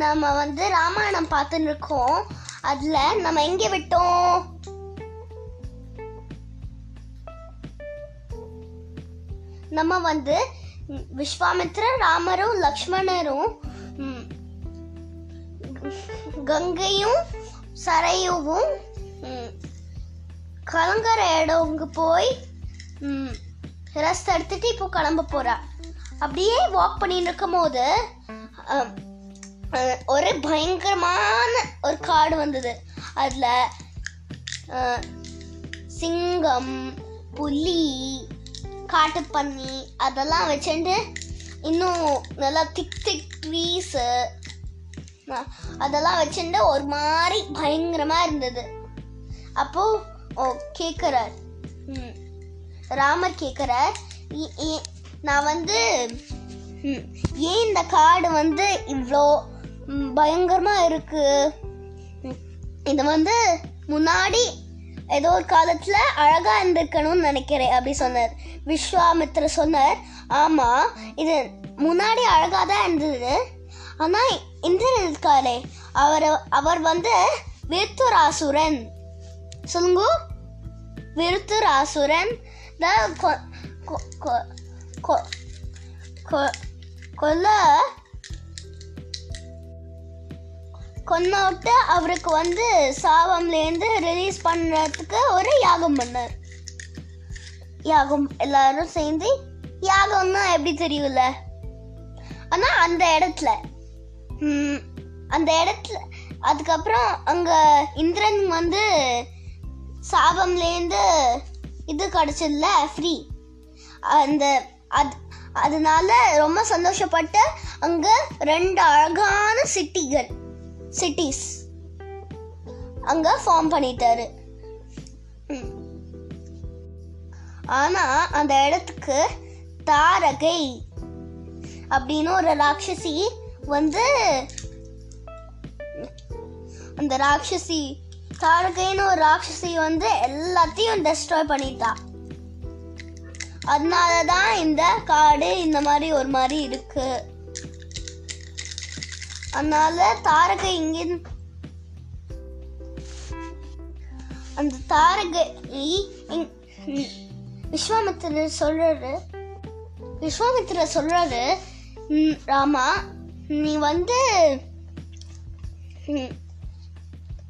நம்ம வந்து ராமாயணம் பார்த்துன்னு இருக்கோம் அதுல நம்ம எங்க விட்டோம்? நம்ம வந்து ம், ராமரும் லக்ஷ்மணரும் கங்கையும் சரையுவும் கலங்கர இடம்க்கு போய் ரெஸ்ட் எடுத்துட்டு இப்போ கிளம்ப போறா. அப்படியே வாக் பண்ணிட்டு இருக்கும் போது ஒரு பயங்கரமான ஒரு காடு வந்தது. அதில் சிங்கம் புலி காட்டுப்பன்னி அதெல்லாம் வச்சுட்டு இன்னும் நல்லா திக் திக் ட்ரீஸு அதெல்லாம் வச்சுட்டு ஒரு மாதிரி பயங்கரமாக இருந்தது. அப்போ ஓ கேட்குறார் ராமர் கேட்குறார் நான் வந்து ஏன் இந்த காடு வந்து இவ்வளோ பயங்கரமாக பயங்கரமா இருக்கு இது வந்து முன்னாடி ஏதோ ஒரு காலத்துல அழகா இருந்திருக்கணும்னு நினைக்கிறேன் அப்படி சொன்னார் விஸ்வாமித்ர சொன்னார் ஆமா இது முன்னாடி அழகா தான் இருந்தது ஆனா இந்திரன் இருக்காரே அவர் அவர் வந்து விருத்துராசுரன் சொல்லுங்க விருத்துராசுரன் தான் கொ- கொ- கொ- கொ- கொ- கொல்ல கொன்னோட்டு அவருக்கு வந்து சாபம்லேருந்து ரிலீஸ் பண்ணுறதுக்கு ஒரு யாகம் பண்ணார். யாகம் எல்லாரும் சேர்ந்து யாகம்னா எப்படி தெரியும்ல? ஆனால் அந்த இடத்துல அந்த இடத்துல அதுக்கப்புறம் அங்கே இந்திரன் வந்து சாபம்லேருந்து இது கிடைச்சதுல ஃப்ரீ அந்த அது அதனால ரொம்ப சந்தோஷப்பட்டு அங்கே ரெண்டு அழகான சிட்டிகள் சிட்டிஸ் அங்கே ஃபார்ம் பண்ணிட்டாரு. ஆனால் அந்த இடத்துக்கு தாரகை அப்படின்னு ஒரு ராட்சசி வந்து அந்த ராட்சசி தாரகைன்னு ஒரு ராட்சசி வந்து எல்லாத்தையும் டெஸ்ட்ராய் பண்ணிட்டா. அதனால தான் இந்த காடு இந்த மாதிரி ஒரு மாதிரி இருக்குது அதனால தாரகை இங்க அந்த தாரகை இங்- விஸ்வாமித்திரர் சொல்றாரு. விஸ்வாமித்திரர் சொல்றாரு ராமா நீ வந்து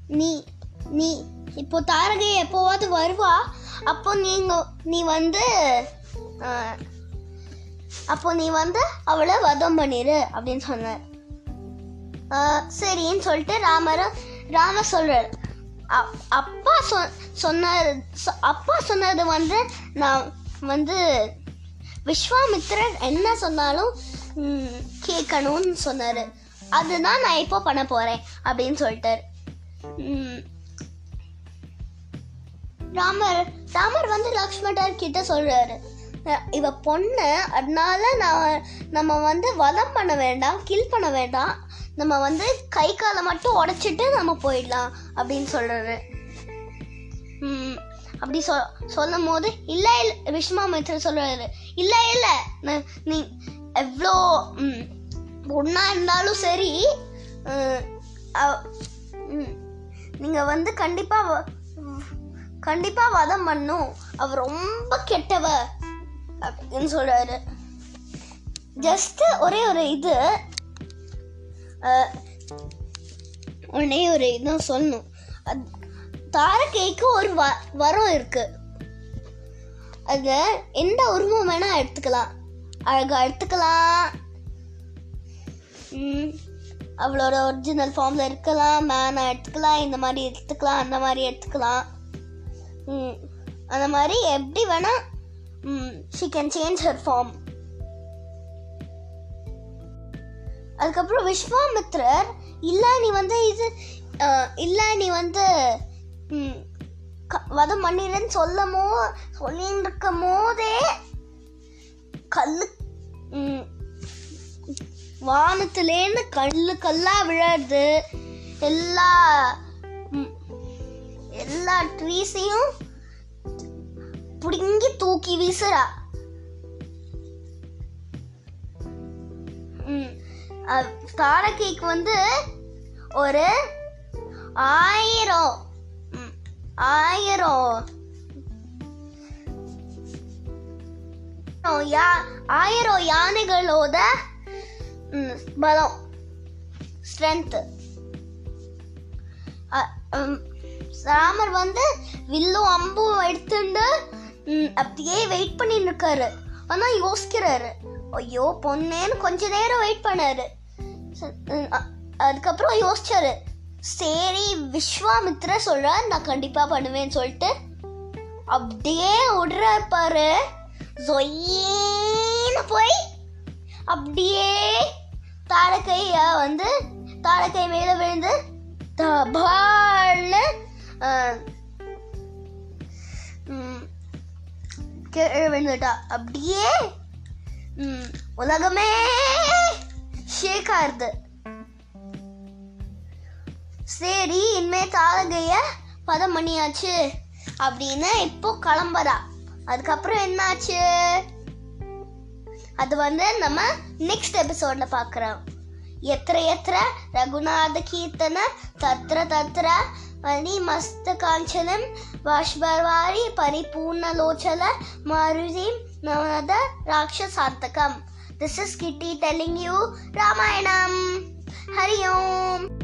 நீ நீ இப்போ தாரகை எப்போவாவது வருவா? அப்போ நீங்க நீ வந்து அப்போ நீ வந்து அவளை வதம் பண்ணிடு அப்படின்னு சொன்னார். சரின்னு சொல்லிட்டு ராமர் ராம சொல்றாரு. அப்பா சொ சொன்னார் சொ- அப்பா சொன்னது வந்து நான் வந்து விஸ்வாமித்ரர் என்ன சொன்னாலும் கேட்கணும்னு சொன்னாரு. அதுதான் நான் இப்போ பண்ண போறேன் அப்படின்னு சொல்லிட்டாரு. ராமர் ராமர் வந்து லக்ஷ்மணர் கிட்ட சொல்றாரு. இவ பொண்ணு அதனால நான் நம்ம வந்து வதம் பண்ண வேண்டாம் கில் பண்ண வேண்டாம். நம்ம வந்து கை காலை மட்டும் உடைச்சிட்டு நம்ம போயிடலாம் அப்படின்னு சொல்றாரு அப்படி சொ சொல்லும் போது இல்ல இல்ல விஸ்வாமித்திரர் சொல்றாரு. இல்ல இல்ல நீ எவ்வளோ ஒன்றா இருந்தாலும் சரி நீங்கள் நீங்க வந்து கண்டிப்பா வ- கண்டிப்பா வதம் பண்ணும். அவர் ரொம்ப கெட்டவ அப்படின்னு சொல்றாரு. ஜஸ்ட் ஒரே ஒரு இது உடனே ஒரு இதுதான் சொல்லணும். அது- தாரகைக்கு ஒரு வ- வரம் இருக்கு. அதை எந்த உருவம் வேணா எடுத்துக்கலாம். அழகா எடுத்துக்கலாம். அவளோட ஒரிஜினல் ஃபார்ம்ல இருக்கலாம் மேனா எடுத்துக்கலாம். இந்த மாதிரி எடுத்துக்கலாம். அந்த மாதிரி எடுத்துக்கலாம். ம், அந்த மாதிரி எப்படி வேணா she can change her form அதுக்கப்புறம் விஸ்வாமித்ரர் இல்லை நீ வந்து இது இல்லை நீ வந்து க- வதம் பண்ணிடுன்னு சொல்லமோ சொல்லின்னு இருக்கும் போதே கல்லு வானத்துலேருந்து கல்லு கல்லாக விழறது எல்லா எல்லா ட்ரீஸையும் பிடுங்கி தூக்கி வீசுறா. தாரகைக்கு வந்து ஒரு ஆயிரம். ஆயிரம். ஆயிரம் யா- ஆயிரம் யானைகளோட பலம் ஸ்ட்ரென்த் ராமர் வந்து வில்லும் அம்பும் எடுத்துட்டு அப்படியே வெயிட் பண்ணிட்டு இருக்காரு ஆனா யோசிக்கிறாரு. ஐயோ பொண்ணேன்னு கொஞ்ச நேரம் வெயிட் பண்ணாரு. அதுக்கப்புறம் யோசிச்சாரு. சரி விஸ்வாமித்ர சொல்றாரு நான் கண்டிப்பா பண்ணுவேன்னு சொல்லிட்டு. அப்படியே விடுறாரு பாரு. ஜொயின்னு போய் அப்படியே தாழக்கைய வந்து தாழக்கை மேல விழுந்து தபால்னு விழுந்துட்டா. அப்படியே ம், உலகமே ஷேக் சரி இனிமே தாரகைய பதம் பண்ணியாச்சு. அப்படின்னு இப்போ கிளம்புறா. அதுக்கப்புறம் என்னாச்சு? அது வந்து நம்ம நெக்ஸ்ட் எபிசோட்ல பார்க்குறோம் எத்திர எத்திர ரகுநாத கீர்த்தன தத்ர தத்ர மணி மஸ்த காஞ்சனம் வாஷ்பர்வாரி பரிபூர்ணலோச்சல Maruti நவத This is Kitty telling you Ramayana, Hari Om.